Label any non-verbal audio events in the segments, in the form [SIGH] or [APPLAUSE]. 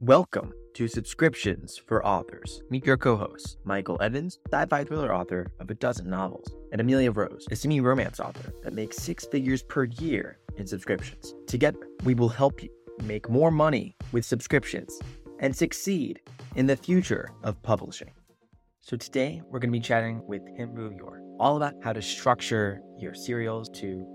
Welcome to Subscriptions for Authors. Meet your co hosts, Michael Evans, sci fi thriller author of a dozen novels, and Amelia Rose, a semi romance author that makes six figures per year in subscriptions. Together, we will help you make more money with subscriptions and succeed in the future of publishing. So, today we're going to be chatting with Kim Yor all about how to structure your serials to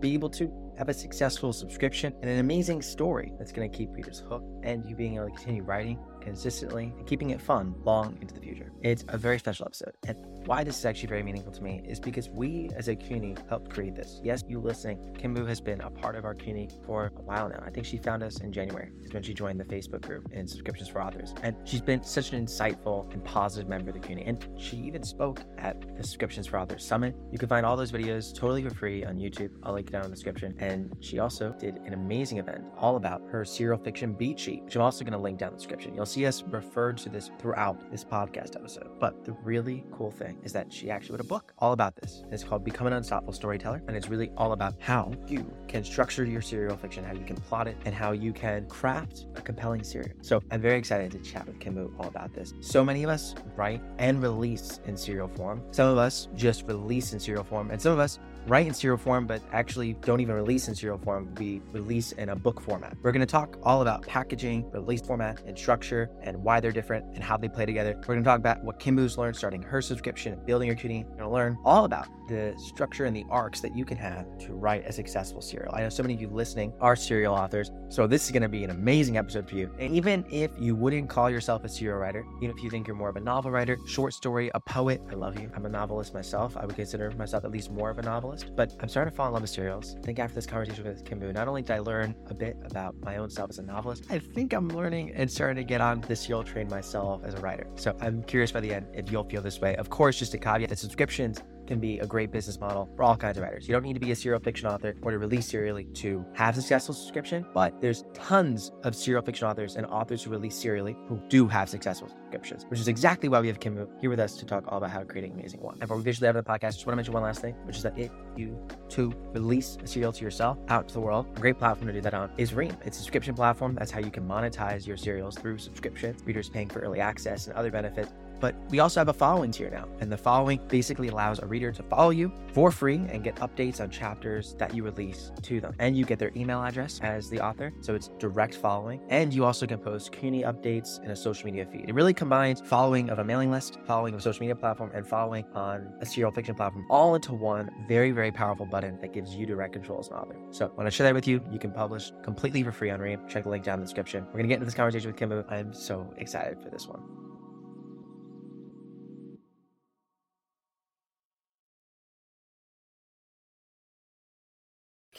be able to have a successful subscription and an amazing story that's going to keep readers hooked and you being able to continue writing consistently and keeping it fun long into the future. It's a very special episode. And why this is actually very meaningful to me is because we as a CUNY helped create this. Yes, you listening, KimBoo has been a part of our CUNY for a while now. I think she found us in January is when she joined the Facebook group in subscriptions for authors. And she's been such an insightful and positive member of the CUNY. And she even spoke at the Subscriptions for Authors Summit. You can find all those videos totally for free on YouTube. I'll link it down in the description. And she also did an amazing event all about her serial fiction beat sheet, which I'm also going to link down in the description. You'll see us referred to this throughout this podcast episode. But the really cool thing is that she actually wrote a book all about this. It's called Become an Unstoppable Storyteller, and it's really all about how you can structure your serial fiction, how you can plot it, and how you can craft a compelling serial. So I'm very excited to chat with KimBoo all about this. So many of us write and release in serial form. Some of us just release in serial form, and some of us write in serial form, but actually don't even release in serial form. We release in a book format. We're going to talk all about packaging, release format, and structure, and why they're different and how they play together. We're going to talk about what KimBoo's learned starting her subscription and building your community. We're going to learn all about the structure and the arcs that you can have to write a successful serial. I know so many of you listening are serial authors, so this is going to be an amazing episode for you. And even if you wouldn't call yourself a serial writer, even if you think you're more of a novel writer, short story, a poet, I love you. I'm a novelist myself. I would consider myself at least more of a novelist, but I'm starting to fall in love with serials. I think after this conversation with KimBoo, not only did I learn a bit about my own self as a novelist, I think I'm learning and starting to get on the serial train myself as a writer. So I'm curious by the end if you'll feel this way. Of course, just a caveat the subscriptions can be a great business model for all kinds of writers. You don't need to be a serial fiction author or to release serially to have successful subscription, but there's tons of serial fiction authors and authors who release serially who do have successful subscriptions, which is exactly why we have Kim here with us to talk all about how to creating amazing one. And before we visually have the podcast, just want to mention one last thing, which is that if you to release a serial to yourself out to the world, a great platform to do that on is Ream. It's a subscription platform. That's how you can monetize your serials through subscription, readers paying for early access and other benefits but we also have a following tier now. And the following basically allows a reader to follow you for free and get updates on chapters that you release to them. And you get their email address as the author. So it's direct following. And you also can post community updates in a social media feed. It really combines following of a mailing list, following of a social media platform, and following on a serial fiction platform all into one very, very powerful button that gives you direct control as an author. So when I share that with you, you can publish completely for free on Ream. Check the link down in the description. We're going to get into this conversation with KimBoo. I'm so excited for this one.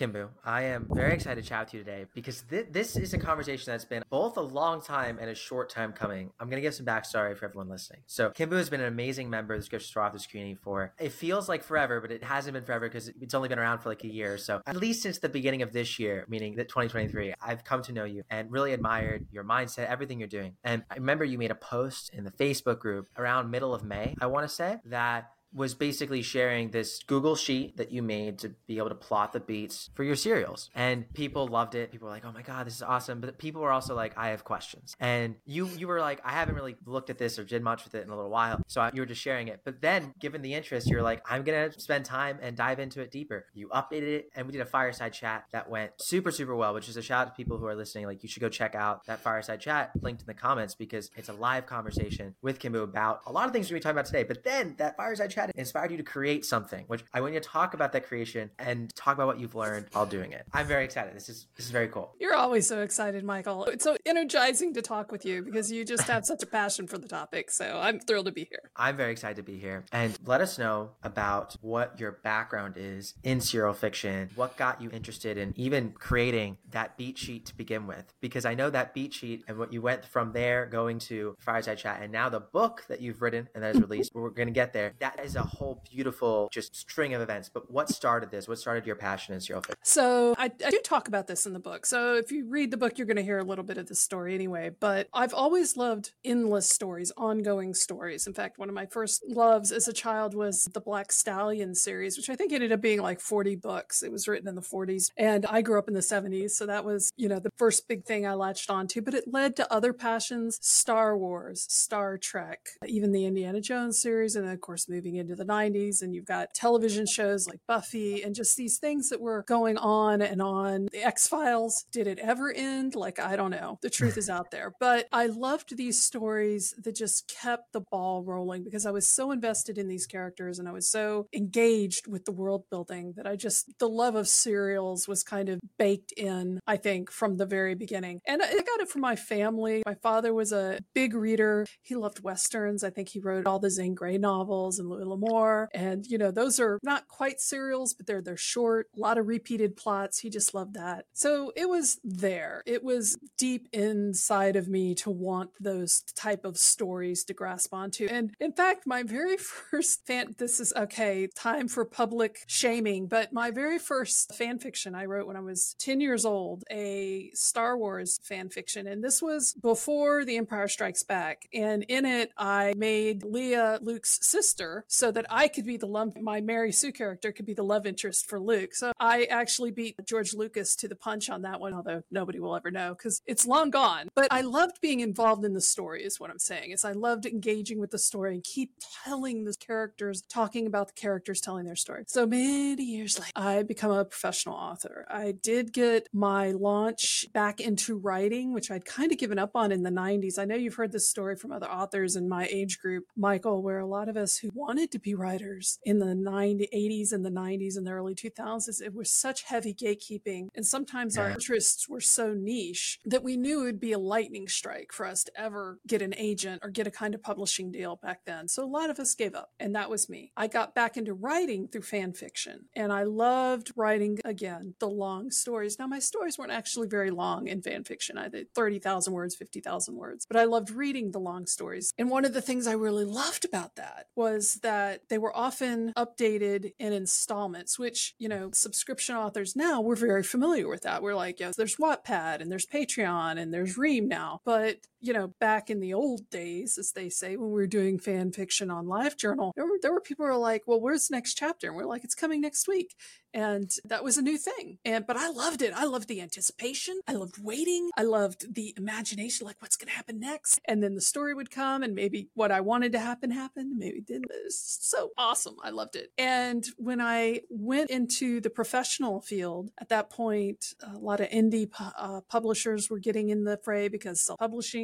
KimBoo, I am very excited to chat with you today because th- this is a conversation that's been both a long time and a short time coming. I'm going to give some backstory for everyone listening. So, KimBoo has been an amazing member of the Subscriptions for Authors community for it feels like forever, but it hasn't been forever because it's only been around for like a year. So, at least since the beginning of this year, meaning that 2023, I've come to know you and really admired your mindset, everything you're doing. And I remember you made a post in the Facebook group around middle of May, I want to say, that was basically sharing this Google sheet that you made to be able to plot the beats for your serials. And people loved it. People were like, "Oh my god, this is awesome." But people were also like, "I have questions." And you you were like, "I haven't really looked at this or did much with it in a little while." So you were just sharing it. But then, given the interest, you're like, "I'm going to spend time and dive into it deeper." You updated it and we did a fireside chat that went super super well, which is a shout out to people who are listening. Like you should go check out that fireside chat linked in the comments because it's a live conversation with KimBoo about a lot of things we're going to be talking about today. But then that fireside chat chat inspired you to create something, which I want you to talk about that creation and talk about what you've learned while doing it. I'm very excited. This is this is very cool. You're always so excited, Michael. It's so energizing to talk with you because you just have such a passion for the topic. So I'm thrilled to be here. I'm very excited to be here. And let us know about what your background is in serial fiction, what got you interested in even creating that beat sheet to begin with. Because I know that beat sheet and what you went from there going to Fireside Chat and now the book that you've written and that is released, we're going to get there. That is is a whole beautiful just string of events. But what started this? What started your passion in serial fiction? So I, I do talk about this in the book. So if you read the book, you're going to hear a little bit of the story anyway. But I've always loved endless stories, ongoing stories. In fact, one of my first loves as a child was the Black Stallion series, which I think ended up being like 40 books. It was written in the 40s. And I grew up in the 70s. So that was, you know, the first big thing I latched onto. But it led to other passions Star Wars, Star Trek, even the Indiana Jones series. And of course, moving into the 90s. And you've got television shows like Buffy and just these things that were going on and on. The X Files, did it ever end? Like, I don't know. The truth is out there. But I loved these stories that just kept the ball rolling because I was so invested in these characters and I was so engaged with the world building that I just, the love of serials was kind of baked in, I think, from the very beginning. And I got it from my family. My father was a big reader. He loved Westerns. I think he wrote all the Zane Grey novels and L'Amour. And, you know, those are not quite serials, but they're, they're short, a lot of repeated plots. He just loved that. So it was there. It was deep inside of me to want those type of stories to grasp onto. And in fact, my very [LAUGHS] first fan, this is okay, time for public shaming, but my very first fan fiction I wrote when I was 10 years old, a Star Wars fan fiction. And this was before The Empire Strikes Back. And in it, I made Leia Luke's sister so that I could be the love, my Mary Sue character could be the love interest for Luke. So I actually beat George Lucas to the punch on that one, although nobody will ever know because it's long gone. But I loved being involved in the story, is what I'm saying. Is I loved engaging with the story and keep telling the characters, talking about the characters, telling their story. So many years later, I become a professional author. I did get my launch back into writing, which I'd kind of given up on in the 90s. I know you've heard this story from other authors in my age group, Michael, where a lot of us who wanted to be writers in the 90s, 80s and the 90s and the early 2000s, it was such heavy gatekeeping. And sometimes yeah. our interests were so niche that we knew it would be a lightning strike for us to ever get an agent or get a kind of publishing deal back then. So a lot of us gave up, and that was me. I got back into writing through fan fiction, and I loved writing again the long stories. Now, my stories weren't actually very long in fan fiction. I did 30,000 words, 50,000 words, but I loved reading the long stories. And one of the things I really loved about that was that they were often updated in installments, which, you know, subscription authors now we're very familiar with that. We're like, yes, there's Wattpad and there's Patreon and there's Ream now. But, you know, back in the old days, as they say, when we were doing fan fiction on LiveJournal, there were, there were people who were like, well, where's the next chapter? And we're like, it's coming next week. And that was a new thing. And but i loved it. I loved the anticipation. I loved waiting. I loved the imagination like what's going to happen next? And then the story would come and maybe what i wanted to happen happened maybe didn't. It was so awesome. I loved it. And when i went into the professional field at that point a lot of indie uh, publishers were getting in the fray because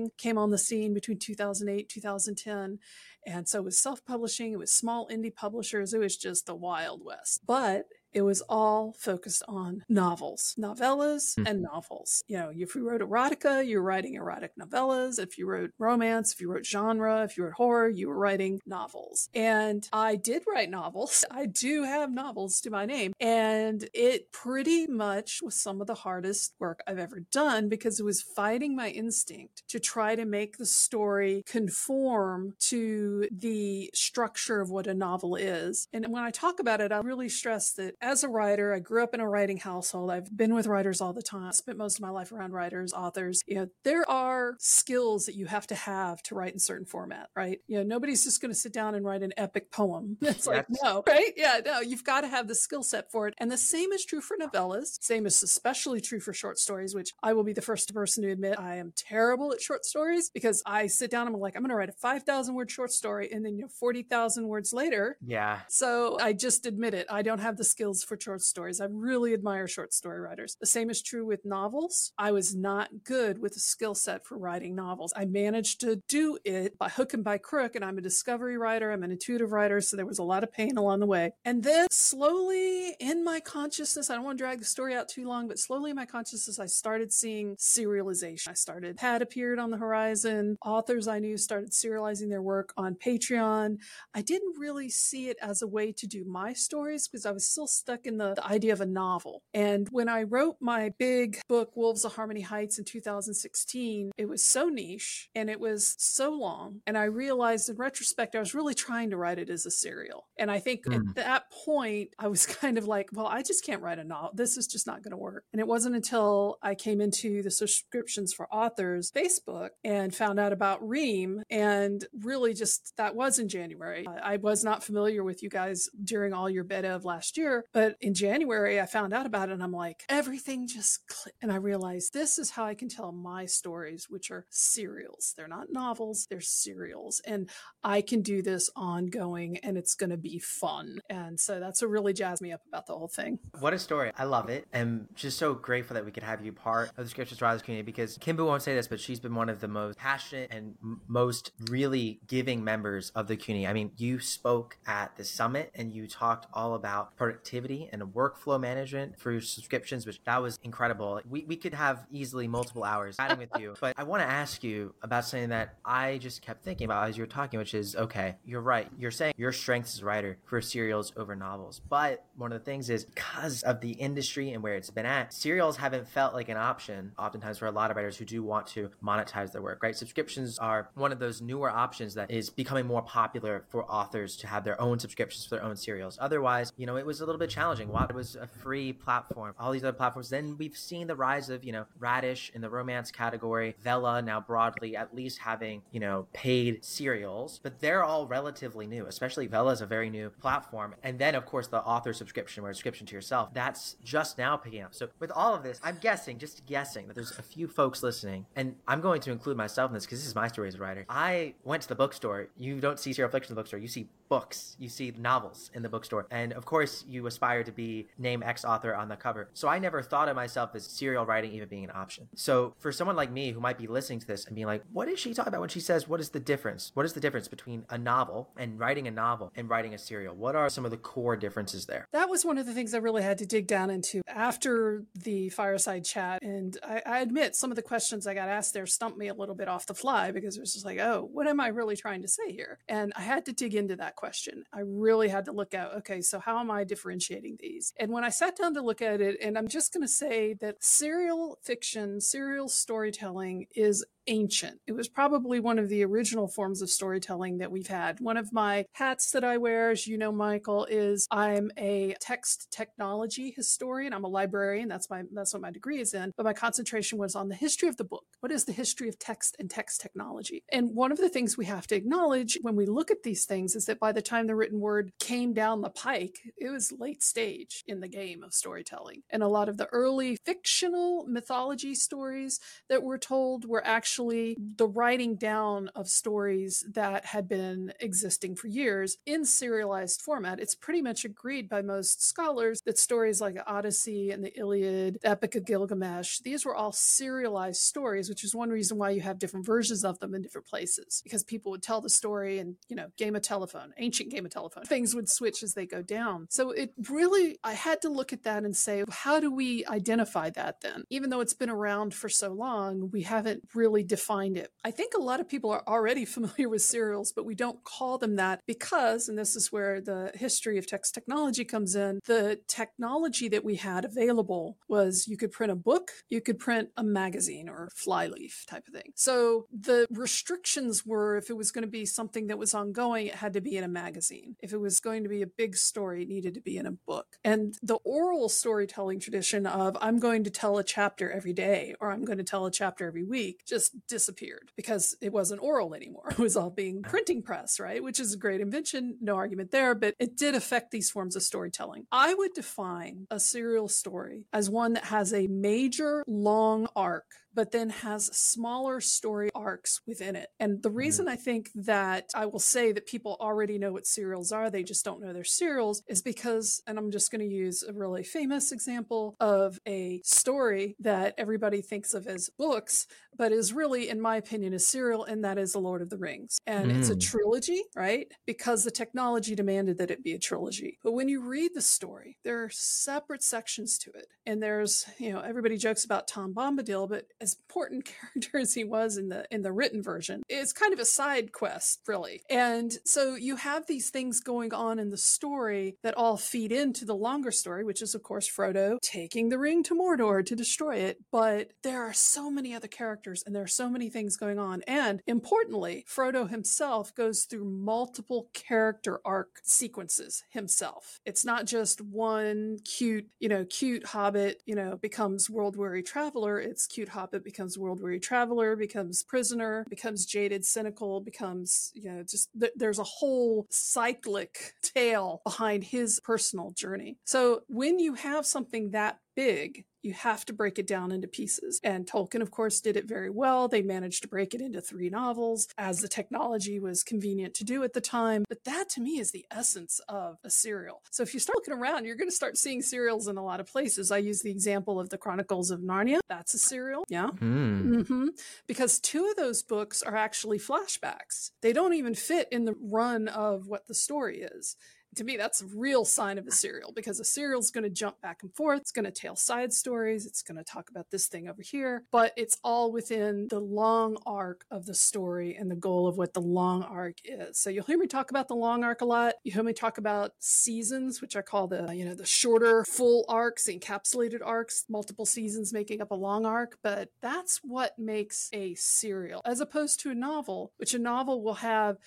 self-publishing came on the scene between 2008 2010 and so it was self publishing, it was small indie publishers, it was just the Wild West. But it was all focused on novels, novellas, mm. and novels. You know, if you wrote erotica, you're writing erotic novellas. If you wrote romance, if you wrote genre, if you wrote horror, you were writing novels. And I did write novels. [LAUGHS] I do have novels to my name. And it pretty much was some of the hardest work I've ever done because it was fighting my instinct to try to make the story conform to the structure of what a novel is. And when I talk about it, I really stress that as a writer, I grew up in a writing household. I've been with writers all the time. I spent most of my life around writers, authors. You know, there are skills that you have to have to write in certain format, right? You know, nobody's just going to sit down and write an epic poem. [LAUGHS] It's like, no, right? Yeah, no, you've got to have the skill set for it. And the same is true for novellas. Same is especially true for short stories, which I will be the first person to admit I am terrible at short stories because I sit down and I'm like, I'm going to write a 5,000 word short story. And then, you know, 40,000 words later. Yeah. So I just admit it. I don't have the skills skills for short stories. I really admire short story writers. The same is true with novels. I was not good with a skill set for writing novels. I managed to do it by hook and by crook, and I'm a discovery writer, I'm an intuitive writer, so there was a lot of pain along the way. And then slowly in my consciousness, I don't want to drag the story out too long, but slowly in my consciousness, I started seeing serialization. I started, had appeared on the horizon, authors I knew started serializing their work on Patreon. I didn't really see it as a way to do my stories because I was still stuck in the, the idea of a novel. And when I wrote my big book, Wolves of Harmony Heights, in 2016, it was so niche and it was so long. And I realized in retrospect, I was really trying to write it as a serial. And I think mm. at hmm. that point, I was [LAUGHS] kind of like, well, I just can't write a novel. This is just not going to work. And it wasn't until I came into the subscriptions for authors Facebook and found out about Ream and really just that was in January. I was not familiar with you guys during all your beta of last year, but in January I found out about it and I'm like, everything just clicked. And I realized this is how I can tell my stories, which are serials. They're not novels, they're serials. And I can do this ongoing and it's going to be fun. And so that's what really jazzed me up about the whole thing. What a story. I love it. And just so grateful that we could have you part of the Scriptures Rise community because KimBoo won't say this, but she's been one of the most passionate and most really giving members of the community. I mean, you spoke at the summit and you talked all about productivity and workflow management for your subscriptions, which that was incredible. We, we could have easily multiple hours chatting with you, [LAUGHS] but I want to ask you about something that I just kept thinking about as you were talking, which is okay, you're right. You're saying your strength as a writer for serials over novels. But one of the things is because of the industry and where it's been at, serials haven't felt like an option oftentimes for a lot of writers who do want to monetize their work, right? Subscriptions are one of those newer options that is becoming more popular for authors to have their own subscriptions for their own serials. Otherwise, you know, it was a little bit challenging. While it was a free platform, all these other platforms, then we've seen the rise of, you know, Radish in the romance category, Vella now broadly at least having, you know, paid serials, but they're all relatively new, especially Vella is a very new platform. And then, of course, the author subscription or subscription to yourself, that's just now picking up. So with all of this, I'm guessing, just guessing, that there's a few folks listening, and I'm going to include myself in this because this is my story as a writer. I went to the bookstore. You don't see serial fiction in the bookstore. You see books, you see novels in the bookstore. And of course, you aspire to be name X author on the cover. So I never thought of myself as serial writing even being an option. So for someone like me who might be listening to this and being like, what is she talking about when she says, what is the difference? What is the difference between a novel and writing a novel and writing a serial? What are some of the core differences there? That was one of the things I really had to dig down into after the fireside chat. And I, I admit some of the questions I got asked there stumped me a little bit off the fly because it was just like, oh, what am I really trying to say here? And I had to dig into that question. I really had to look at, okay, so how am I differentiating these? And when I sat down to look at it, and I'm just going to say that serial fiction, serial storytelling is ancient. It was probably one of the original forms of storytelling that we've had. One of my hats that I wear, as you know, Michael, is I'm a text technology historian. I'm a librarian. That's my that's what my degree is in. But my concentration was on the history of the book. What is the history of text and text technology? And one of the things we have to acknowledge when we look at these things is that by the time the written word came down the pike, it was late stage in the game of storytelling. And a lot of the early fictional mythology stories that were told were actually actually the writing down of stories that had been existing for years in serialized format. It's pretty much agreed by most scholars that stories like Odyssey and the Iliad, the Epic of Gilgamesh, these were all serialized stories, which is one reason why you have different versions of them in different places because people would tell the story and, you know, game of telephone, ancient game of telephone, things would switch as they go down. So it really, I had to look at that and say, how do we identify that then? Even though it's been around for so long, we haven't really defined it. I think a lot of people are already [LAUGHS] familiar with serials, but we don't call them that because, and this is where the history of text technology comes in, the technology that we had available was you could print a book, you could print a magazine or flyleaf type of thing. So the restrictions were if it was going to be something that was ongoing, it had to be in a magazine. If it was going to be a big story, it needed to be in a book. And the oral storytelling tradition of I'm going to tell a chapter every day or I'm going to tell a chapter every week just disappeared because it wasn't oral anymore. [LAUGHS] It was all being printing press, right? Which is a great invention, no argument there, but it did affect these forms of storytelling. I would define a serial story as one that has a major long arc but then has smaller story arcs within it. And the reason mm-hmm. I think that I will say that people already know what serials are, they just don't know they're serials, is because, and I'm just going to use a really famous example of a story that everybody thinks of as books, but is really, in my opinion, a serial, and that is The Lord of the Rings. And mm. it's a mm. trilogy, right? Because the technology demanded that it be a trilogy. But when you read the story, there are separate sections to it. And there's, you know, everybody jokes about Tom Bombadil, but as important [LAUGHS] character as he was in the in the written version, it's kind of a side quest, really. And so you have these things going on in the story that all feed into the longer story, which is of course Frodo taking the ring to Mordor to destroy it. But there are so many other characters and there are so many things going on. And importantly, Frodo himself goes through multiple character arc sequences himself. It's not just one cute, you know, cute hobbit, you know, becomes world weary traveler. It's cute hobbit becomes world weary traveler, becomes prisoner, becomes jaded, cynical, becomes, you know, just th- there's a whole cyclic tale behind his personal journey. So when you have something that big, you have to break it down into pieces. And Tolkien, of course, did it very well. They managed to break it into three novels as the technology was convenient to do at the time. But that to me is the essence of a serial. So if you start looking around, you're going to start seeing serials in a lot of places. I use the example of the Chronicles of Narnia. That's a serial. Yeah. Mm. hmm Because two of those books are actually flashbacks. They don't even fit in the run of what the story is to me that's a real sign of a serial because a serial is going to jump back and forth it's going to tell side stories it's going to talk about this thing over here but it's all within the long arc of the story and the goal of what the long arc is. So you'll hear me talk about the long arc a lot. You hear me talk about seasons which i call the you know the shorter full arcs encapsulated arcs multiple seasons making up a long arc but that's what makes a serial. As opposed to a novel which a novel will have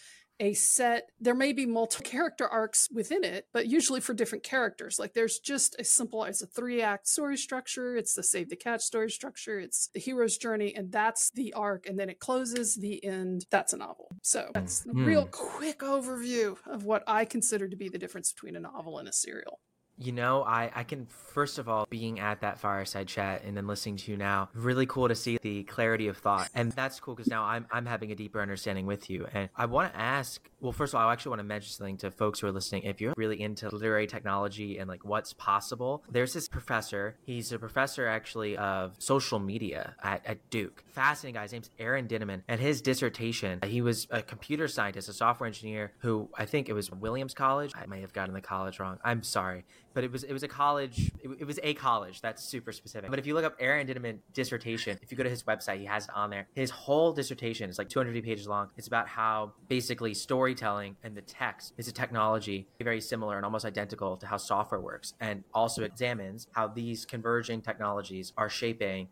a set there may be multiple character arcs within it but usually for different characters. Like there's just a simple it's a three act story structure it's the save the cat story structure it's the hero's journey and that's the arc and then it closes the end. That's a novel. So hmm. that's a real hmm. quick overview of what i consider to be the difference between a novel and a serial You know, I, I can, first of all, being at that fireside chat and then listening to you now, really cool to see the clarity of thought. And that's cool because now I'm, I'm having a deeper understanding with you. And I want to ask, well, first of all, I actually want to mention something to folks who are listening. If you're really into literary technology and like what's possible, there's this professor. He's a professor actually of social media at, at Duke. Fascinating guy. His name's Aaron Dinniman. And his dissertation, he was a computer scientist, a software engineer who I think it was Williams College. I may have gotten the college wrong. I'm sorry but it was it was a college it, it, was a college that's super specific but if you look up aaron dinniman dissertation if you go to his website he has it on there his whole dissertation is like 250 pages long it's about how basically storytelling and the text is a technology very similar and almost identical to how software works. And also examines how these converging technologies are shaping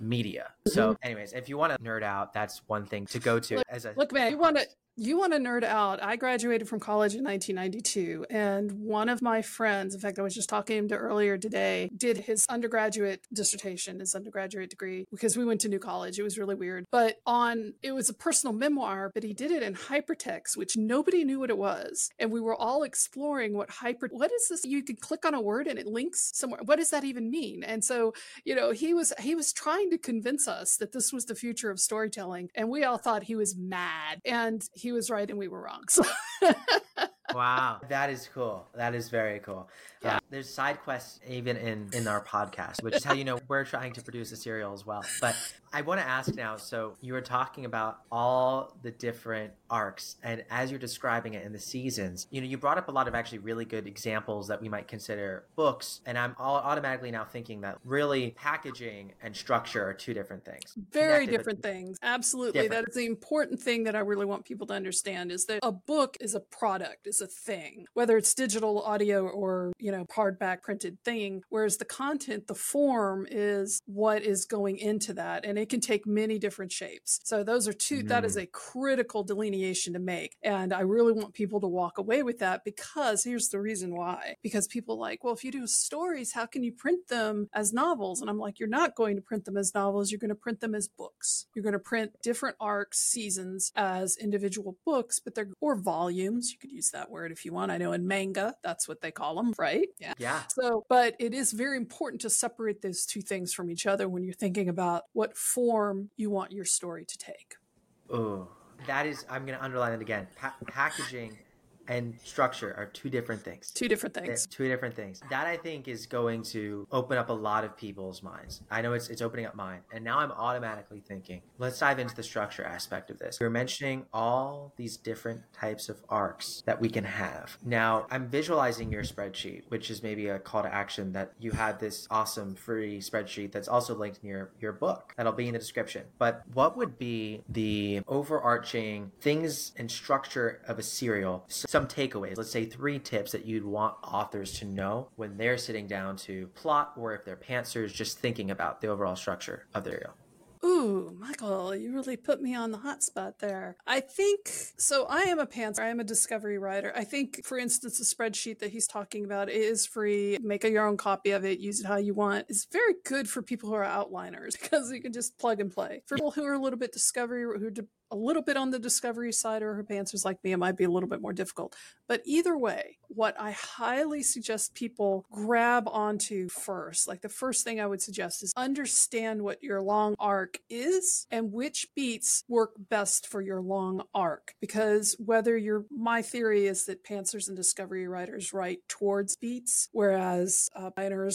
media so mm-hmm. anyways if you want to nerd out that's one thing to go to look, as a look man you want to you want to nerd out. I graduated from college in 1992, and one of my friends, in fact, I was just talking to him earlier today, did his undergraduate dissertation, his undergraduate degree, because we went to New College. It was really weird. But on, it was a personal memoir, but he did it in hypertext, which nobody knew what it was. And we were all exploring what hyper, what is this? You can click on a word and it links somewhere. What does that even mean? And so, you know, he was, he was trying to convince us that this was the future of storytelling. And we all thought he was mad. And he was right and we were wrong. So [LAUGHS] wow, [LAUGHS] that is cool. That is very cool. Yeah, uh, there's side quests even in in our podcast, which is how you know [LAUGHS] we're trying to produce a serial as well. But I want to ask now. So you were talking about all the different arcs, and as you're describing it in the seasons, you know, you brought up a lot of actually really good examples that we might consider books, and I'm all automatically now thinking that really packaging and structure are two different things. Very different things. Absolutely, different. that is the important thing that I really want people to understand is that a book is a product, is a thing, whether it's digital, audio, or you know, hardback printed thing. Whereas the content, the form, is what is going into that, and it can take many different shapes. So those are two. Mm. That is a critical delineation to make, and I really want people to walk away with that because here's the reason why. Because people like, well, if you do stories, how can you print them as novels? And I'm like, you're not going to print them as novels. You're going to print them as books. You're going to print different arcs, seasons as individual books, but they're or volumes. You could use that word if you want. I know in manga, that's what they call them, right? Yeah. Yeah. So, but it is very important to separate those two things from each other when you're thinking about what form you want your story to take. Oh, that is, I'm going to underline it again. Pa- packaging and structure are two different things. Two different things. Two different things. That I think is going to open up a lot of people's minds. I know it's it's opening up mine. And now I'm automatically thinking, let's dive into the structure aspect of this. You're mentioning all these different types of arcs that we can have. Now, I'm visualizing your spreadsheet, which is maybe a call to action that you have this awesome free spreadsheet that's also linked in your, your book. That'll be in the description. But what would be the overarching things and structure of a serial? Some takeaways, let's say three tips that you'd want authors to know when they're sitting down to plot or if they're pantsers just thinking about the overall structure of their reel. Ooh, Michael, you really put me on the hot spot there. I think so. I am a pantser. I am a discovery writer. I think, for instance, the spreadsheet that he's talking about is free. Make a, your own copy of it. Use it how you want. It's very good for people who are outliners [LAUGHS] because you can just plug and play. For people who are a little bit discovery, who a little bit on the discovery side or her pantsers like me, it might be a little bit more difficult. But either way, what I highly suggest people grab onto first, like the first thing I would suggest is understand what your long arc is and which beats work best for your long arc. Because whether you're, my theory is that pantsers and discovery writers write towards beats, whereas uh,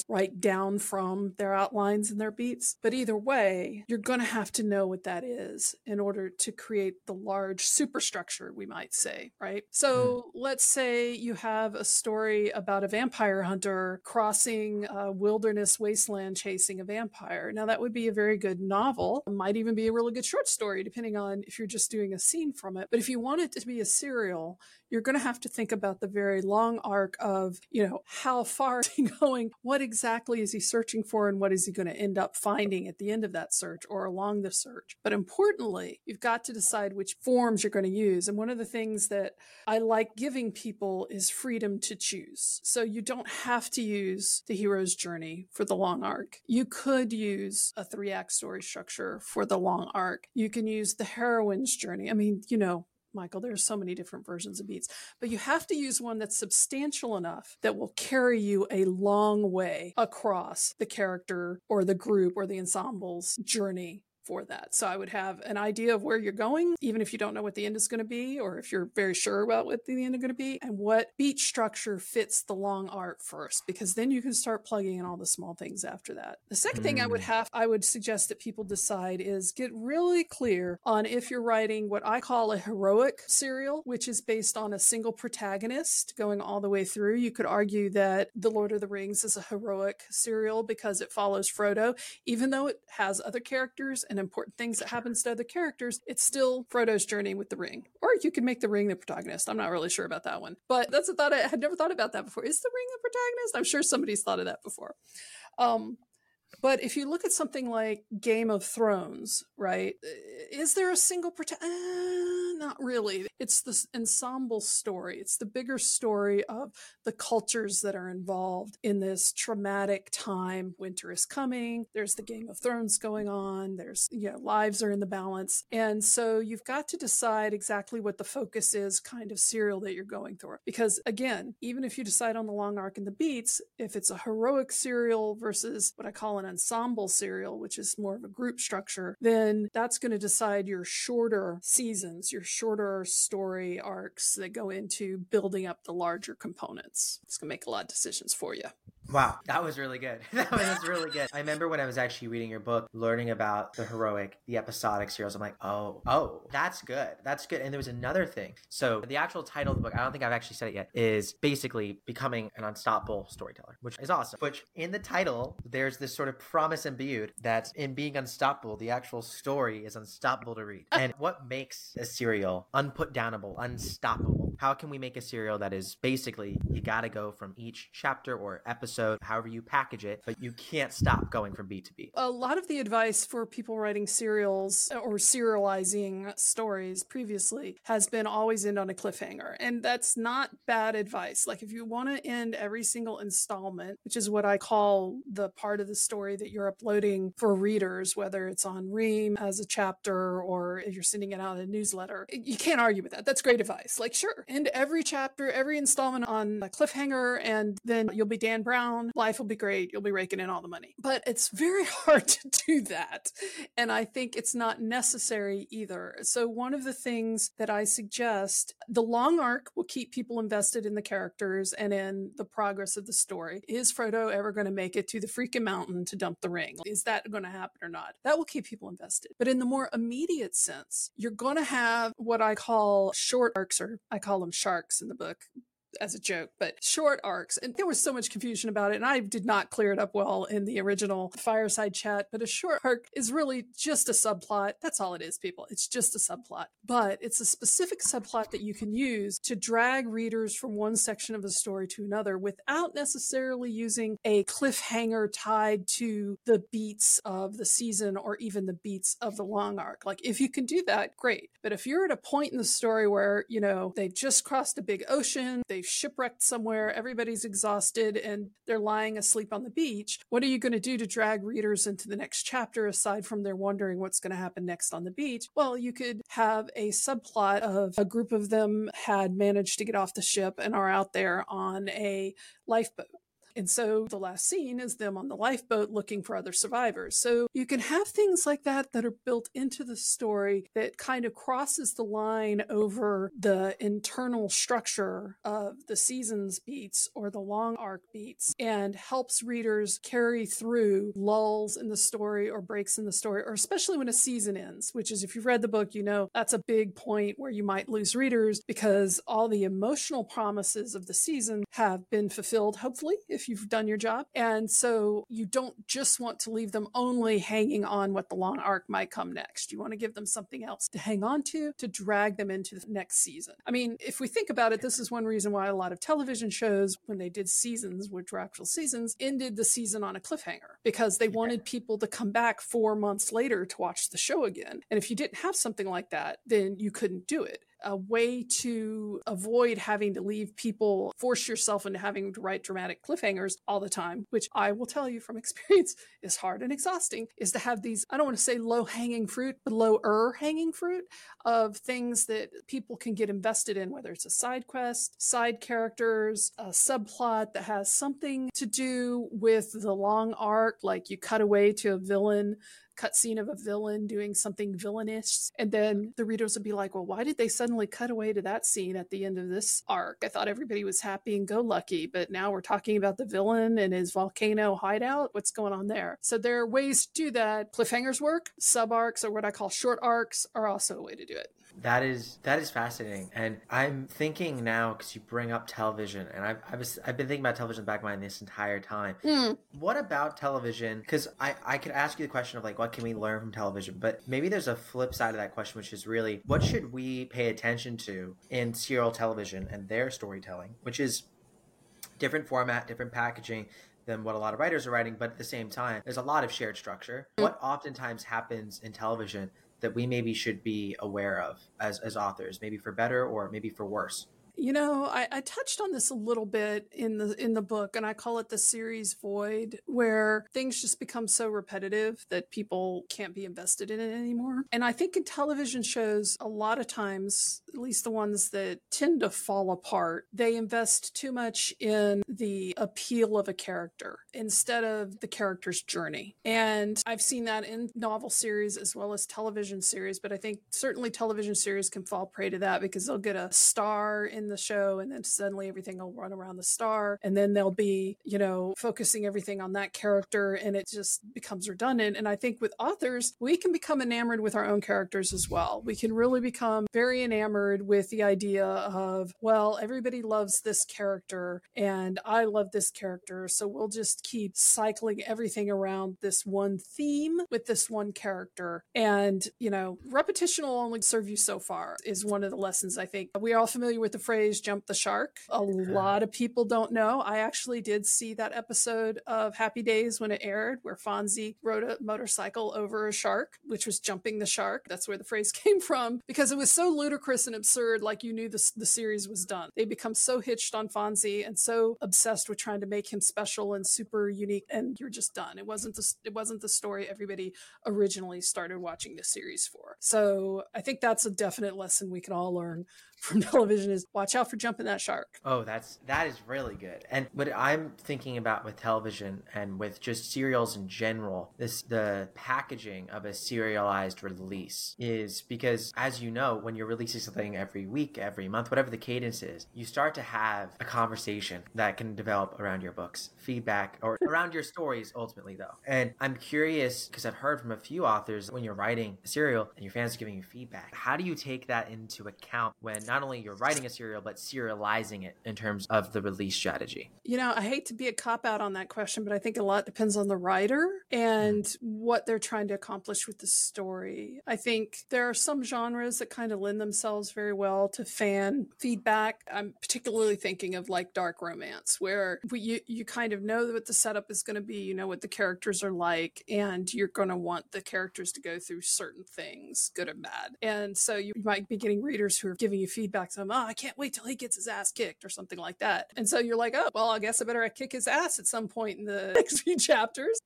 write down from their outlines and their beats. But either way, you're going to have to know what that is in order to create the large superstructure, we might say, right? So mm. let's say you have a story about a vampire hunter crossing a wilderness wasteland chasing a vampire. Now, that would be a very good novel, it might even be a really good short story, depending on if you're just doing a scene from it. But if you want it to be a serial, you're going to have to think about the very long arc of, you know, how far is he [LAUGHS] going? What exactly is he searching for? And what is he going to end up finding at the end of that search or along the search? But importantly, you've got to decide which forms you're going to use. And one of the things that I like giving people is freedom to choose. So you don't have to use the hero's journey for the long arc. You could use a three act story structure for the long arc. You can use the heroine's journey. I mean, you know, Michael. There's so many different versions of beats, but you have to use one that's substantial enough that will carry you a long way across the character or the group or the ensemble's journey for that. So I would have an idea of where you're going, even if you don't know what the end is going to be, or if you're very sure about what the end is going to be, and what beat structure fits the long arc first, because then you can start plugging in all the small things after that. The second mm. thing I would hmm. have, I would suggest that people decide is get really clear on if you're writing what I call a heroic serial, which is based on a single protagonist going all the way through. You could argue that The Lord of the Rings is a heroic serial because it follows Frodo, even though it has other characters and and important things that happens to other characters, it's still Frodo's journey with the ring. Or you could make the ring the protagonist. I'm not really sure about that one. But that's a thought I had never thought about that before. Is the ring the protagonist? I'm sure somebody's thought of that before. Um, but if you look at something like Game of Thrones, right? Is there a single protagonist? Uh, not really. It's this ensemble story. It's the bigger story of the cultures that are involved in this traumatic time. Winter is coming. There's the Game of Thrones going on. There's, you know, lives are in the balance. And so you've got to decide exactly what the focus is, kind of serial that you're going through. Because again, even if you decide on the long arc and the beats, if it's a heroic serial versus what I call an ensemble serial, which is more of a group structure, then that's going to decide your shorter seasons, your shorter story arcs that go into building up the larger components. It's going to make a lot of decisions for you. Wow, that was really good. [LAUGHS] that was really good. I remember when I was actually reading your book, learning about the heroic, the episodic serials. I'm like, oh, oh, that's good. That's good. And there was another thing. So the actual title of the book, I don't think I've actually said it yet, is basically becoming an unstoppable storyteller, which is awesome. Which in the title, there's this sort of promise imbued that in being unstoppable, the actual story is unstoppable to read. [LAUGHS] and what makes a serial unputdownable, unstoppable? How can we make a serial that is basically you got to go from each chapter or episode, however you package it, but you can't stop going from beat to beat? A lot of the advice for people writing serials or serializing stories previously has been always end on a cliffhanger. And that's not bad advice. Like if you want to end every single installment, which is what I call the part of the story that you're uploading for readers, whether it's on Ream as a chapter or if you're sending it out in a newsletter, you can't argue with that. That's great advice. Like, sure, end every chapter, every installment on a cliffhanger, and then you'll be Dan Brown life will be great, you'll be raking in all the money. But it's very [LAUGHS] hard to do that. And I think it's not necessary either. So, one of the things that I suggest, the long arc will keep people invested in the characters and in the progress of the story. Is Frodo ever going to make it to the freaking mountain to dump the ring? Is that going to happen or not? That will keep people invested. But in the more immediate sense, you're going to have what I call short arcs, or I call them sharks in the book as a joke, but short arcs. And there was so much confusion about it. And I did not clear it up well in the original fireside chat. But a short arc is really just a subplot. That's all it is, people. It's just a subplot. But it's a specific subplot that you can use to drag readers from one section of the story to another without necessarily using a cliffhanger tied to the beats of the season or even the beats of the long arc. Like if you can do that, great. But if you're at a point in the story where, you know, they've just crossed a big ocean, they've shipwrecked somewhere, everybody's exhausted, and they're lying asleep on the beach. What are you going to do to drag readers into the next chapter aside from they're wondering what's going to happen next on the beach? Well, you could have a subplot of a group of them had managed to get off the ship and are out there on a lifeboat. And so the last scene is them on the lifeboat looking for other survivors. So you can have things like that that are built into the story that kind of crosses the line over the internal structure of the seasons beats or the long arc beats and helps readers carry through lulls in the story or breaks in the story, or especially when a season ends, which is if you've read the book, you know that's a big point where you might lose readers because all the emotional promises of the season have been fulfilled, hopefully, if you've done your job. And so you don't just want to leave them only hanging on what the long arc might come next. You want to give them something else to hang on to to drag them into the next season. I mean, if we think about it, this is one reason why a lot of television shows, when they did seasons, which were actual seasons, ended the season on a cliffhanger because they wanted people to come back four months later to watch the show again. And if you didn't have something like that, then you couldn't do it a way to avoid having to leave people, force yourself into having to write dramatic cliffhangers all the time, which I will tell you from [LAUGHS] experience is hard and exhausting, is to have these, I don't want to say low hanging fruit, but lower hanging fruit of things that people can get invested in, whether it's a side quest, side characters, a subplot that has something to do with the long arc, like you cut away to a villain cutscene of a villain doing something villainous. And then the readers would be like, well, why did they suddenly cut away to that scene at the end of this arc? I thought everybody was happy and go lucky, but now we're talking about the villain and his volcano hideout. What's going on there? So there are ways to do that. Cliffhangers work, sub arcs, or what I call short arcs, are also a way to do it. That is that is fascinating, and I'm thinking now because you bring up television, and I've I was I've been thinking about television in the back of my mind this entire time. Mm. What about television? Because I I could ask you the question of like what can we learn from television, but maybe there's a flip side of that question, which is really what should we pay attention to in serial television and their storytelling, which is different format, different packaging, than what a lot of writers are writing, but at the same time, there's a lot of shared structure. Mm. What oftentimes happens in television that we maybe should be aware of as, as authors, maybe for better or maybe for worse? You know, I, I, touched on this a little bit in the in the book, and I call it the series void, where things just become so repetitive that people can't be invested in it anymore. And I think in television shows, a lot of times, at least the ones that tend to fall apart, they invest too much in the appeal of a character instead of the character's journey. And I've seen that in novel series as well as television series, but I think certainly television series can fall prey to that because they'll get a star in the show and then suddenly everything will run around the star and then they'll be you know focusing everything on that character and it just becomes redundant. And i think with authors we can become enamored with our own characters as well. We can really become very enamored with the idea of well everybody loves this character and i love this character so we'll just keep cycling everything around this one theme with this one character. And you know repetition will only serve you so far is one of the lessons i think. We are all familiar with the phrase phrase jump the shark. A lot of people don't know. I actually did see that episode of Happy Days when it aired where Fonzie rode a motorcycle over a shark, which was jumping the shark. That's where the phrase [LAUGHS] came from because it was so ludicrous and absurd, like you knew the, the series was done. They become so hitched on Fonzie and so obsessed with trying to make him special and super unique, and you're just done. It wasn't the, it wasn't the story everybody originally started watching the series for. So I think that's a definite lesson we can all learn from [LAUGHS] television is watch out for jumping that shark. Oh, that's that is really good. And what I'm thinking about with television and with just serials in general, this the packaging of a serialized release is because as you know, when you're releasing something every week, every month, whatever the cadence is, you start to have a conversation that can develop around your books, feedback or [LAUGHS] around your stories ultimately though. And I'm curious because I've heard from a few authors when you're writing a serial and your fans are giving you feedback, how do you take that into account when not only you're writing a serial but serializing it in terms of the release strategy? You know, I hate to be a cop out on that question, but I think a lot depends on the writer and mm. what they're trying to accomplish with the story. I think there are some genres that kind of lend themselves very well to fan feedback. I'm particularly thinking of like dark romance, where you, you kind of know what the setup is going to be, you know what the characters are like, and you're going to want the characters to go through certain things, good and bad. And so you might be getting readers who are giving you feedback, saying, oh, I can't wait till he gets his ass kicked or something like that. And so you're like, oh, well, I guess I better kick his ass at some point in the [LAUGHS] next few chapters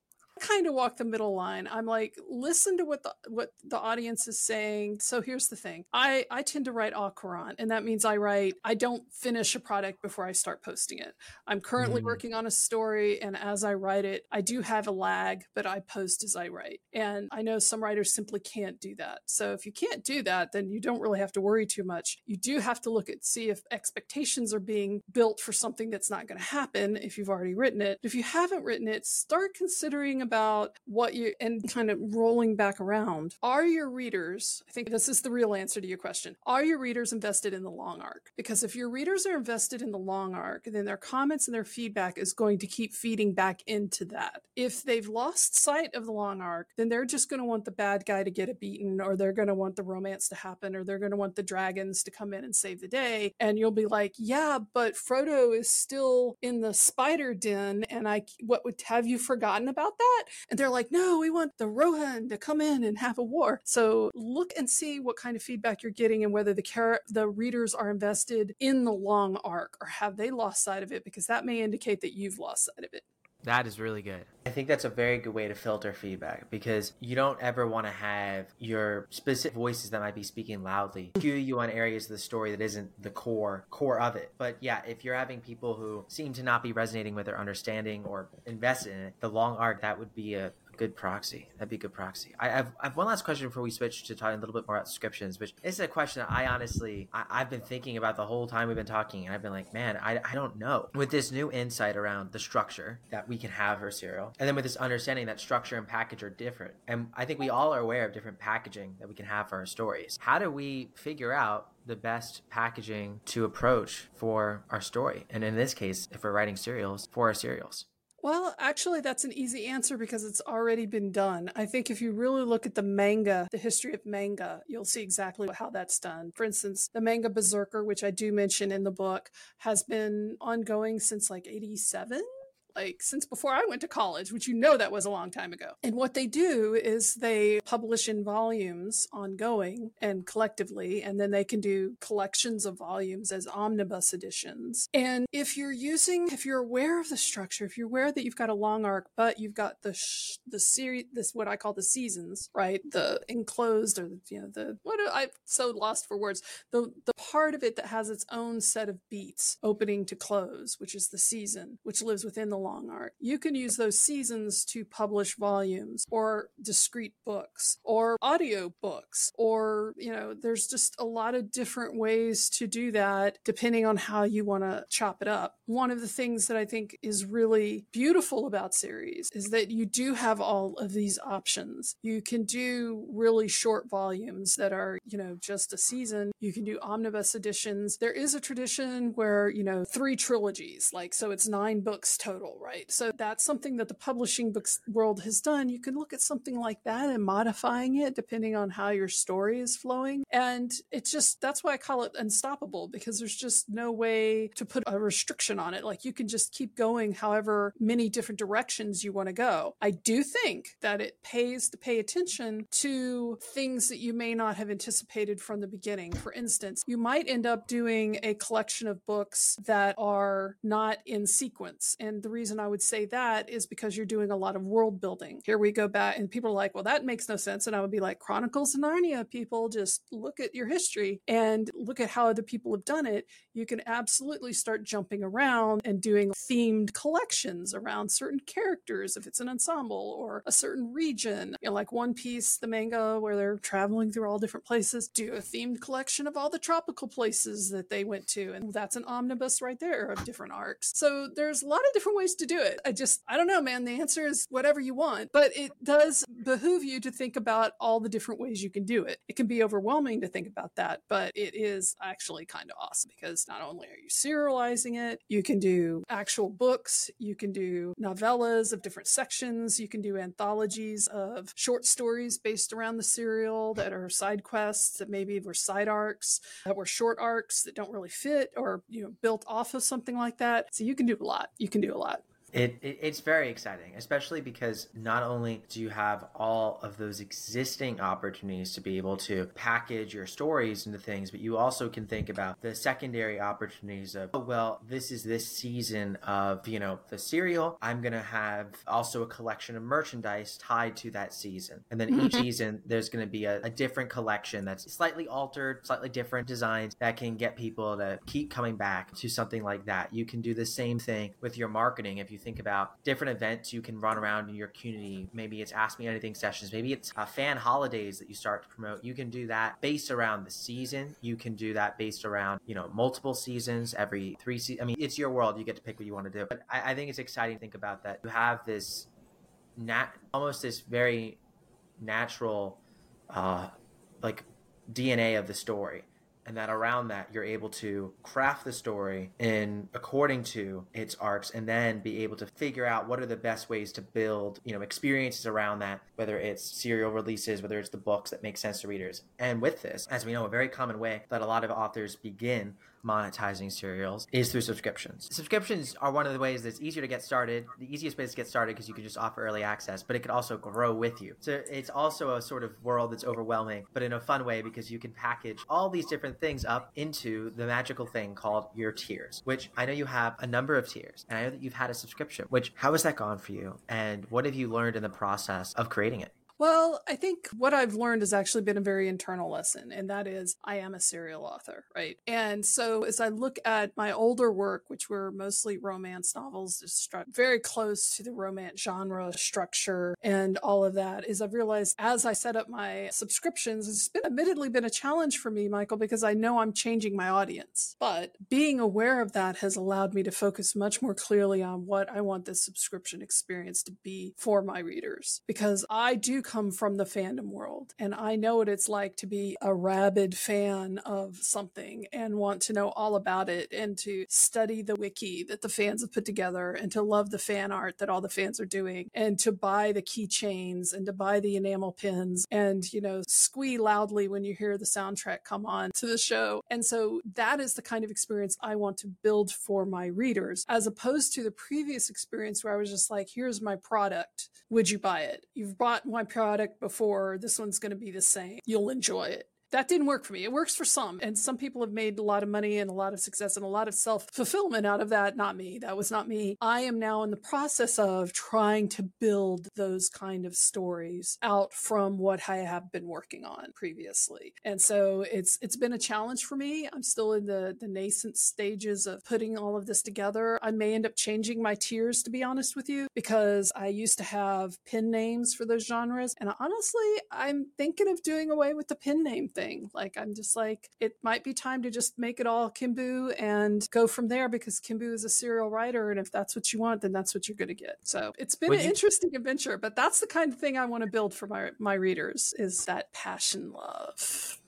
kind of walk the middle line. I'm like, listen to what the what the audience is saying. So here's the thing. I I tend to write au courant, and that means I write. I don't finish a product before I start posting it. I'm currently mm. working on a story, and as I write it, I do have a lag, but I post as I write. And I know some writers simply can't do that. So if you can't do that, then you don't really have to worry too much. You do have to look at see if expectations are being built for something that's not going to happen if you've already written it. If you haven't written it, start considering about what you and kind of rolling back around. Are your readers, I think this is the real answer to your question, are your readers invested in the long arc? Because if your readers are invested in the long arc, then their comments and their feedback is going to keep feeding back into that. If they've lost sight of the long arc, then they're just going to want the bad guy to get it beaten, or they're going to want the romance to happen, or they're going to want the dragons to come in and save the day. And you'll be like, yeah, but Frodo is still in the spider den, and I, what would have you forgotten about that? And they're like, no, we want the Rohan to come in and have a war. So look and see what kind of feedback you're getting and whether the car- the readers are invested in the long arc or have they lost sight of it because that may indicate that you've lost sight of it. That is really good. I think that's a very good way to filter feedback because you don't ever want to have your specific voices that might be speaking loudly cue you on areas of the story that isn't the core core of it. But yeah, if you're having people who seem to not be resonating with their understanding or invested in it, the long arc that would be a, good proxy. That'd be a good proxy. I have, I have one last question before we switch to talking a little bit more about descriptions, which is a question that I honestly, I, have been thinking about the whole time we've been talking. And I've been like, man, I, I don't know. With this new insight around the structure that we can have for serial, and then with this understanding that structure and package are different. And I think we all are aware of different packaging that we can have for our stories. How do we figure out the best packaging to approach for our story? And in this case, if we're writing serials, for our serials. Well, actually, that's an easy answer because it's already been done. I think if you really look at the manga, the history of manga, you'll see exactly how that's done. For instance, the manga Berserker, which I do mention in the book, has been ongoing since like 87 like since before I went to college, which you know that was a long time ago. And what they do is they publish in volumes ongoing and collectively, and then they can do collections of volumes as omnibus editions. And if you're using, if you're aware of the structure, if you're aware that you've got a long arc, but you've got the sh- the series, this what I call the seasons, right? The enclosed or the, you know the what I'm so lost for words. The the part of it that has its own set of beats, opening to close, which is the season, which lives within the long art. You can use those seasons to publish volumes or discrete books or audio books or, you know, there's just a lot of different ways to do that depending on how you want to chop it up. One of the things that I think is really beautiful about series is that you do have all of these options. You can do really short volumes that are, you know, just a season. You can do omnibus editions. There is a tradition where, you know, three trilogies, like, so it's nine books total right? So that's something that the publishing books world has done. You can look at something like that and modifying it depending on how your story is flowing. And it's just, that's why I call it unstoppable because there's just no way to put a restriction on it. Like you can just keep going however many different directions you want to go. I do think that it pays to pay attention to things that you may not have anticipated from the beginning. For instance, you might end up doing a collection of books that are not in sequence. And the reason I would say that is because you're doing a lot of world building. Here we go back, and people are like, well, that makes no sense. And I would be like, Chronicles of Narnia, people just look at your history and look at how other people have done it. You can absolutely start jumping around and doing themed collections around certain characters if it's an ensemble or a certain region. You know, like One Piece, the manga where they're traveling through all different places, do a themed collection of all the tropical places that they went to. And that's an omnibus right there of different arcs. So there's a lot of different ways to do it. I just, I don't know, man. The answer is whatever you want, but it does behoove you to think about all the different ways you can do it. It can be overwhelming to think about that, but it is actually kind of awesome because not only are you serializing it, you can do actual books, you can do novellas of different sections, you can do anthologies of short stories based around the serial that are side quests that maybe were side arcs, that were short arcs that don't really fit or, you know, built off of something like that. So you can do a lot. You can do a lot. It, it, it's very exciting, especially because not only do you have all of those existing opportunities to be able to package your stories into things, but you also can think about the secondary opportunities of, oh, well, this is this season of, you know, the serial. I'm going to have also a collection of merchandise tied to that season. And then each mm-hmm. season, there's going to be a, a different collection that's slightly altered, slightly different designs that can get people to keep coming back to something like that. You can do the same thing with your marketing if you think about different events you can run around in your community. Maybe it's Ask Me Anything sessions. Maybe it's uh, fan holidays that you start to promote. You can do that based around the season. You can do that based around, you know, multiple seasons, every three seasons. I mean, it's your world. You get to pick what you want to do. But I, I think it's exciting to think about that. You have this nat- almost this very natural, uh, like DNA of the story and that around that you're able to craft the story in according to its arcs and then be able to figure out what are the best ways to build you know experiences around that whether it's serial releases whether it's the books that make sense to readers. And with this as we know a very common way that a lot of authors begin monetizing serials is through subscriptions. Subscriptions are one of the ways that's easier to get started, the easiest way to get started because you can just offer early access, but it could also grow with you. So it's also a sort of world that's overwhelming, but in a fun way because you can package all these different things up into the magical thing called your tiers, which I know you have a number of tiers, and I know that you've had a subscription, which how has that gone for you? And what have you learned in the process of creating it? Well, I think what I've learned has actually been a very internal lesson, and that is I am a serial author, right? And so as I look at my older work, which were mostly romance novels, very close to the romance genre structure and all of that, is I've realized as I set up my subscriptions, it's been admittedly been a challenge for me, Michael, because I know I'm changing my audience. But being aware of that has allowed me to focus much more clearly on what I want this subscription experience to be for my readers, because I do come from the fandom world and I know what it's like to be a rabid fan of something and want to know all about it and to study the wiki that the fans have put together and to love the fan art that all the fans are doing and to buy the keychains and to buy the enamel pins and, you know, squee loudly when you hear the soundtrack come on to the show. And so that is the kind of experience I want to build for my readers as opposed to the previous experience where I was just like, here's my product. Would you buy it? You've bought my product product before. This one's going to be the same. You'll enjoy it that didn't work for me. It works for some. And some people have made a lot of money and a lot of success and a lot of self fulfillment out of that. Not me. That was not me. I am now in the process of trying to build those kind of stories out from what I have been working on previously. And so it's it's been a challenge for me. I'm still in the the nascent stages of putting all of this together. I may end up changing my tiers to be honest with you because I used to have pen names for those genres and honestly, I'm thinking of doing away with the pen name thing thing. Like I'm just like, it might be time to just make it all KimBoo and go from there because KimBoo is a serial writer. And if that's what you want, then that's what you're going to get. So it's been Would an you... interesting adventure, but that's the kind of thing I want to build for my, my readers is that passion love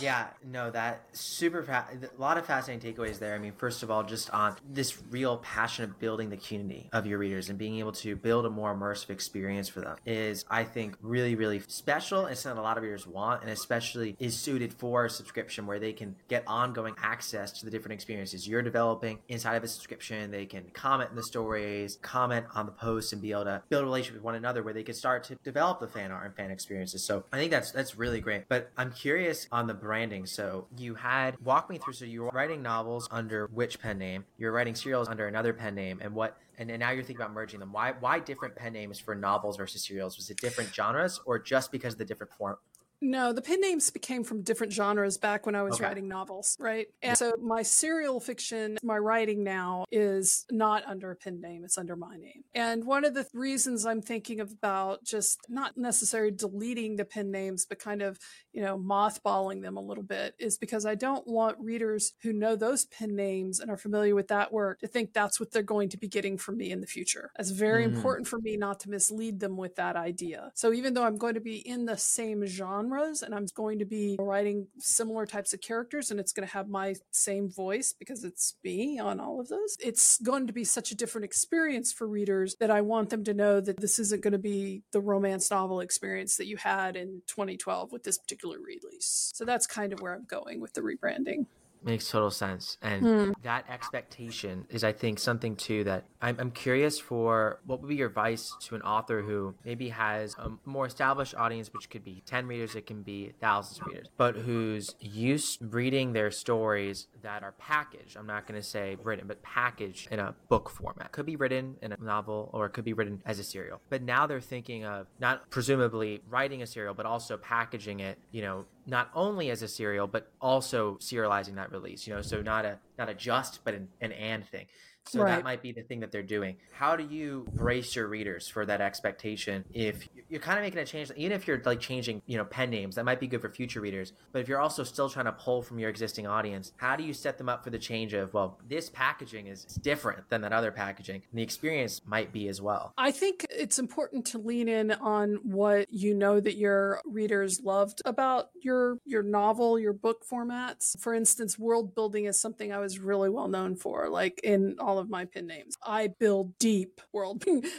yeah, no, that super fa- a lot of fascinating takeaways there. I mean, first of all, just on this real passion of building the community of your readers and being able to build a more immersive experience for them is, I think, really, really special. It's something a lot of readers want, and especially is suited for a subscription where they can get ongoing access to the different experiences you're developing inside of a subscription. They can comment in the stories, comment on the posts, and be able to build a relationship with one another where they can start to develop the fan art and fan experiences. So I think that's that's really great. But I'm curious on the branding. So you had walk me through. So you were writing novels under which pen name? You're writing serials under another pen name, and what? And, and now you're thinking about merging them. Why? Why different pen names for novels versus serials? Was it different genres, or just because of the different form, no, the pen names became from different genres back when I was Okay. writing novels, right? And so my serial fiction, my writing now is not under a pen name, it's under my name. And one of the th- reasons I'm thinking about just not necessarily deleting the pen names, but kind of, you know, mothballing them a little bit is because I don't want readers who know those pen names and are familiar with that work to think that's what they're going to be getting from me in the future. It's very Mhm. important for me not to mislead them with that idea. So even though I'm going to be in the same genres and I'm going to be writing similar types of characters and it's going to have my same voice because it's me on all of those, it's going to be such a different experience for readers that I want them to know that this isn't going to be the romance novel experience that you had in 2012 with this particular release. So that's kind of where I'm going with the rebranding. Makes total sense. And Hmm. that expectation is, I think, something too that I'm, I'm curious for what would be your advice to an author who maybe has a more established audience, which could be 10 readers, it can be thousands of readers, but who's used reading their stories that are packaged. I'm not going to say written, but packaged in a book format. Could be written in a novel or it could be written as a serial. But now they're thinking of not presumably writing a serial, but also packaging it, you know, not only as a serial but also serializing that release you know so not a not a just but an, an and thing so Right. that might be the thing that they're doing how do you brace your readers for that expectation if you're kind of making a change even if you're like changing you know pen names that might be good for future readers but if you're also still trying to pull from your existing audience how do you set them up for the change of well this packaging is different than that other packaging and the experience might be as well I think it's important to lean in on what you know that your readers loved about your your novel, your book formats. For instance, world building is something I was really well known for, like in all of my pen names. I build deep world [LAUGHS] building,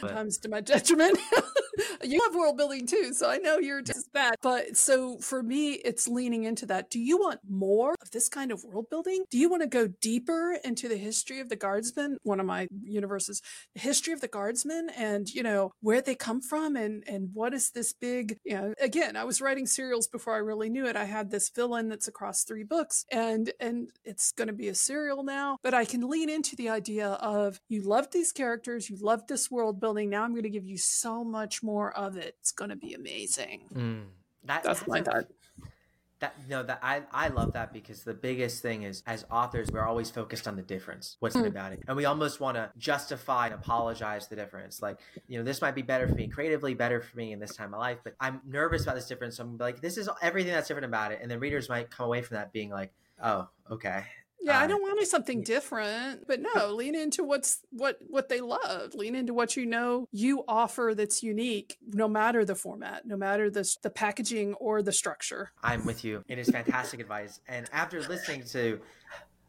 to my detriment. [LAUGHS] you have world building too, so I know you're just bad. But so for me, it's leaning into that. Do you want more of this kind of world building? Do you want to go deeper into the history of the guardsmen? One of my universes, the history of the guardsmen and, you know, where they come from and, and what is this big, you know, again, I was writing serials before I really knew it. I had this villain that's across three books and, and it's going to be a serial now, but I can lean into the idea of you love these characters, you love this world building. Now I'm going to give you so much more of it. It's going to be amazing. Mm. That, That's my thought. That no, that I I love that because the biggest thing is as authors we're always focused on the difference. What's Mm. good about it, and we almost want to justify and apologize the difference. Like you know, this might be better for me creatively, better for me in this time of life, but I'm nervous about this difference. So I'm like, this is everything that's different about it, and then readers might come away from that being like, oh, okay. Yeah, I Uh, don't want something different, but no, lean into what's what what they love. Lean into what you know you offer that's unique, no matter the format, no matter the the packaging or the structure. I'm with you. It is fantastic advice. And after listening to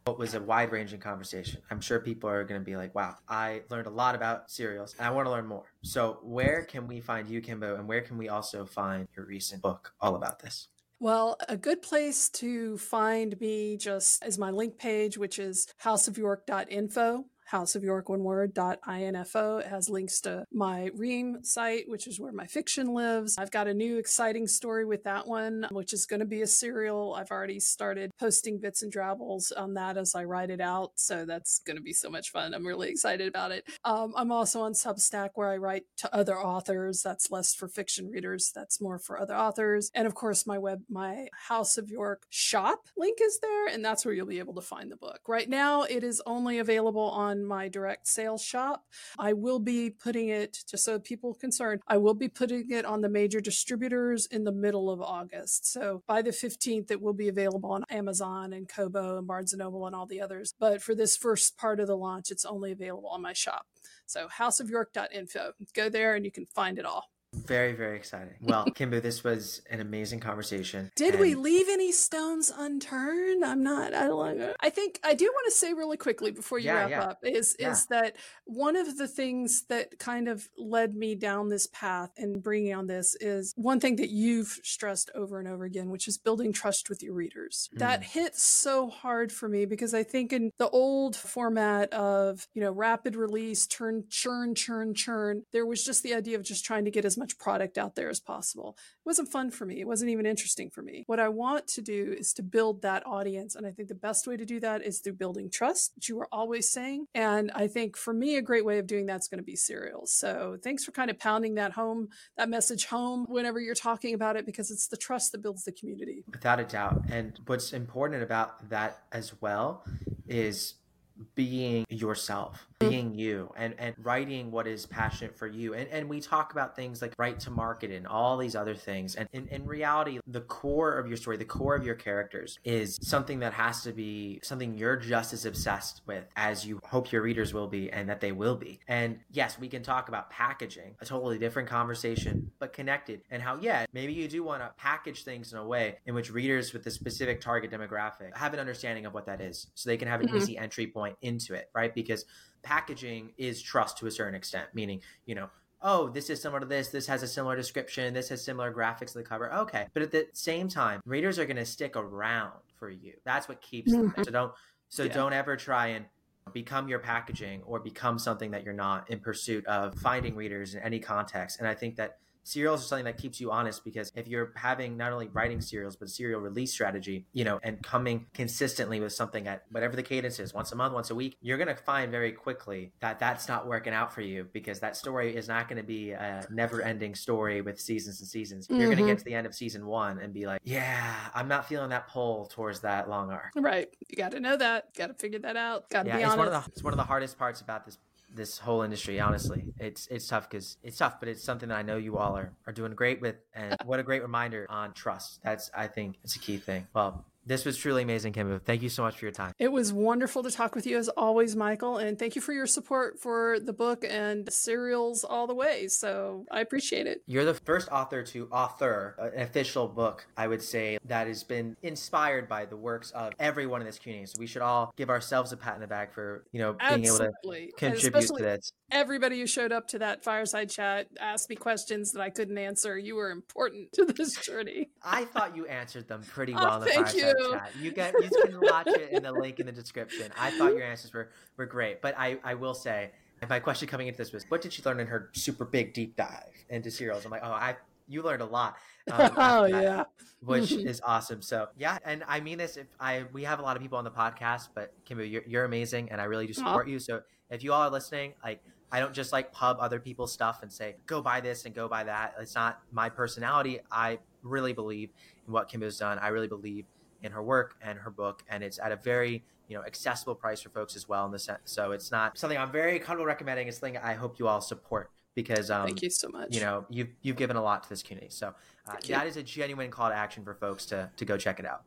what was a wide ranging conversation, I'm sure people are going to be like, wow, I learned a lot about serials and I want to learn more. So, where can we find you, KimBoo, and where can we also find your recent book all about this? Well, a good place to find me just is my link page, which is houseofyork.info. House of York, one word, info. It has links to my Ream site, which is where my fiction lives. I've got a new exciting story with that one, which is going to be a serial. I've already started posting bits and drabbles on that as I write it out. So that's going to be so much fun. I'm really excited about it. Um, I'm also on Substack where I write to other authors. That's less for fiction readers. That's more for other authors. And of course, my web, my House of York shop link is there, and that's where you'll be able to find the book. Right now, it is only available on my direct sales shop. I will be putting it, just so people concerned, I will be putting it on the major distributors in the middle of August. So by the 15th, it will be available on Amazon and Kobo and Barnes and Noble and all the others. But for this first part of the launch, it's only available on my shop. So houseofyork.info. Go there and you can find it all. Very, very exciting. Well, [LAUGHS] KimBoo, this was an amazing conversation. Did we leave any stones unturned? I'm not. I don't. I think I do want to say really quickly before you Yeah, wrap yeah. up is Yeah. is that one of the things that kind of led me down this path and bringing on this is one thing that you've stressed over and over again, which is building trust with your readers. That Mm. hits so hard for me because I think in the old format of you know rapid release, turn, churn, churn, churn, there was just the idea of just trying to get as much product out there as possible. It wasn't fun for me. It wasn't even interesting for me. What I want to do is to build that audience. And I think the best way to do that is through building trust, which you were always saying. And I think for me, a great way of doing that's going to be serials. So thanks for kind of pounding that home, that message home whenever you're talking about it, because it's the trust that builds the community. Without a doubt. And what's important about that as well is being yourself being you and and writing what is passionate for you. And and we talk about things like write to market and all these other things. And in, in reality the core of your story the core of your characters is something that has to be something you're just as obsessed with as you hope your readers will be and that they will be. And yes we can talk about packaging a totally different conversation but connected. And how yeah maybe you do want to package things in a way in which readers with a specific target demographic have an understanding of what that is so they can have an mm-hmm. easy entry point into it right because packaging is trust to a certain extent, meaning, you know, oh, this is similar to this, this has a similar description, this has similar graphics to the cover. Okay. But at the same time, readers are going to stick around for you. That's what keeps them. Mm-hmm. So don't so yeah. don't ever try and become your packaging or become something that you're not in pursuit of finding readers in any context. And I think that serials are something that keeps you honest because if you're having not only writing serials but serial release strategy you know and coming consistently with something at whatever the cadence is once a month once a week you're going to find very quickly that that's not working out for you because that story is not going to be a never ending story with seasons and seasons. Mm-hmm. you're going to get to the end of season one and be like yeah i'm not feeling that pull towards that long arc. Right. You got to know that. Got to figure that out. Got to yeah, be it's honest one of the it's one of the hardest parts about this this whole industry honestly. It's it's tough because it's tough but it's something that i know you all are, are doing great with and [LAUGHS] what a great reminder on trust. That's i think it's a key thing. Well this was truly amazing, KimBoo. Thank you so much for your time. It was wonderful to talk with you as always, Michael. And thank you for your support for the book and the serials all the way. So I appreciate it. You're the first author to author an official book, I would say, that has been inspired by the works of everyone in this community. So we should all give ourselves a pat in the back for, you know, being Absolutely. able to contribute to this. Everybody who showed up to that fireside chat asked me questions that I couldn't answer. You were important to this journey. I thought you answered them pretty [LAUGHS] well oh, in the fireside you chat. You get you can watch it in the link in the description. I thought your answers were were great, but I I will say my question coming into this was, what did she learn in her super big deep dive into serials? I'm like, oh, I you learned a lot. Um, [LAUGHS] oh that, yeah, which [LAUGHS] is awesome. So yeah, and I mean this. If I we have a lot of people on the podcast, but KimBoo, you're, you're amazing, and I really do support Aww. you. So if you all are listening, like I don't just like pub other people's stuff and say go buy this and go buy that. It's not my personality. I really believe in what KimBoo's done. I really believe in her work and her book, and it's at a very you know accessible price for folks as well in the sense. So it's not something I'm very comfortable recommending. It's something I hope you all support because um, thank you so much. You know you've you've given a lot to this community, so uh, that is a genuine call to action for folks to to go check it out.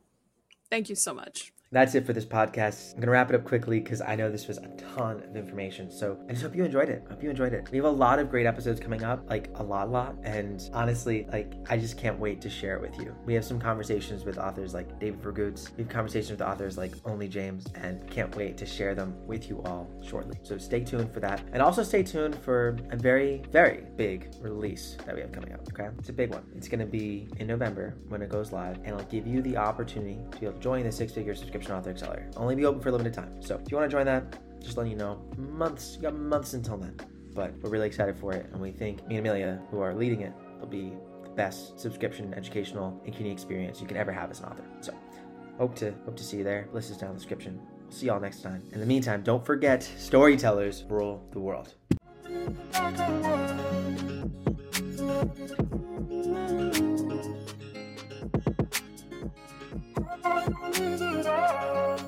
Thank you so much. That's it for this podcast. I'm gonna wrap it up quickly because I know this was a ton of information. So I just hope you enjoyed it. I hope you enjoyed it. We have a lot of great episodes coming up, like a lot, a lot. And honestly, like I just can't wait to share it with you. We have some conversations with authors like David Viergutz. We have conversations with authors like Onley James, and can't wait to share them with you all shortly. So stay tuned for that, and also stay tuned for a very, very big release that we have coming up. Okay, it's a big one. It's gonna be in November when it goes live, and it'll give you the opportunity to be able to join the six-figure subscription Author Accelerator. Only be open for a limited time. So if you want to join that, just letting you know, months, you got months until then. But we're really excited for it, and we think me and Amelia, who are leading it, will be the best subscription, educational, and community experience you can ever have as an author. So hope to hope to see you there. List is down in the description. see y'all next time. In the meantime, don't forget, storytellers rule the world. I believe it all.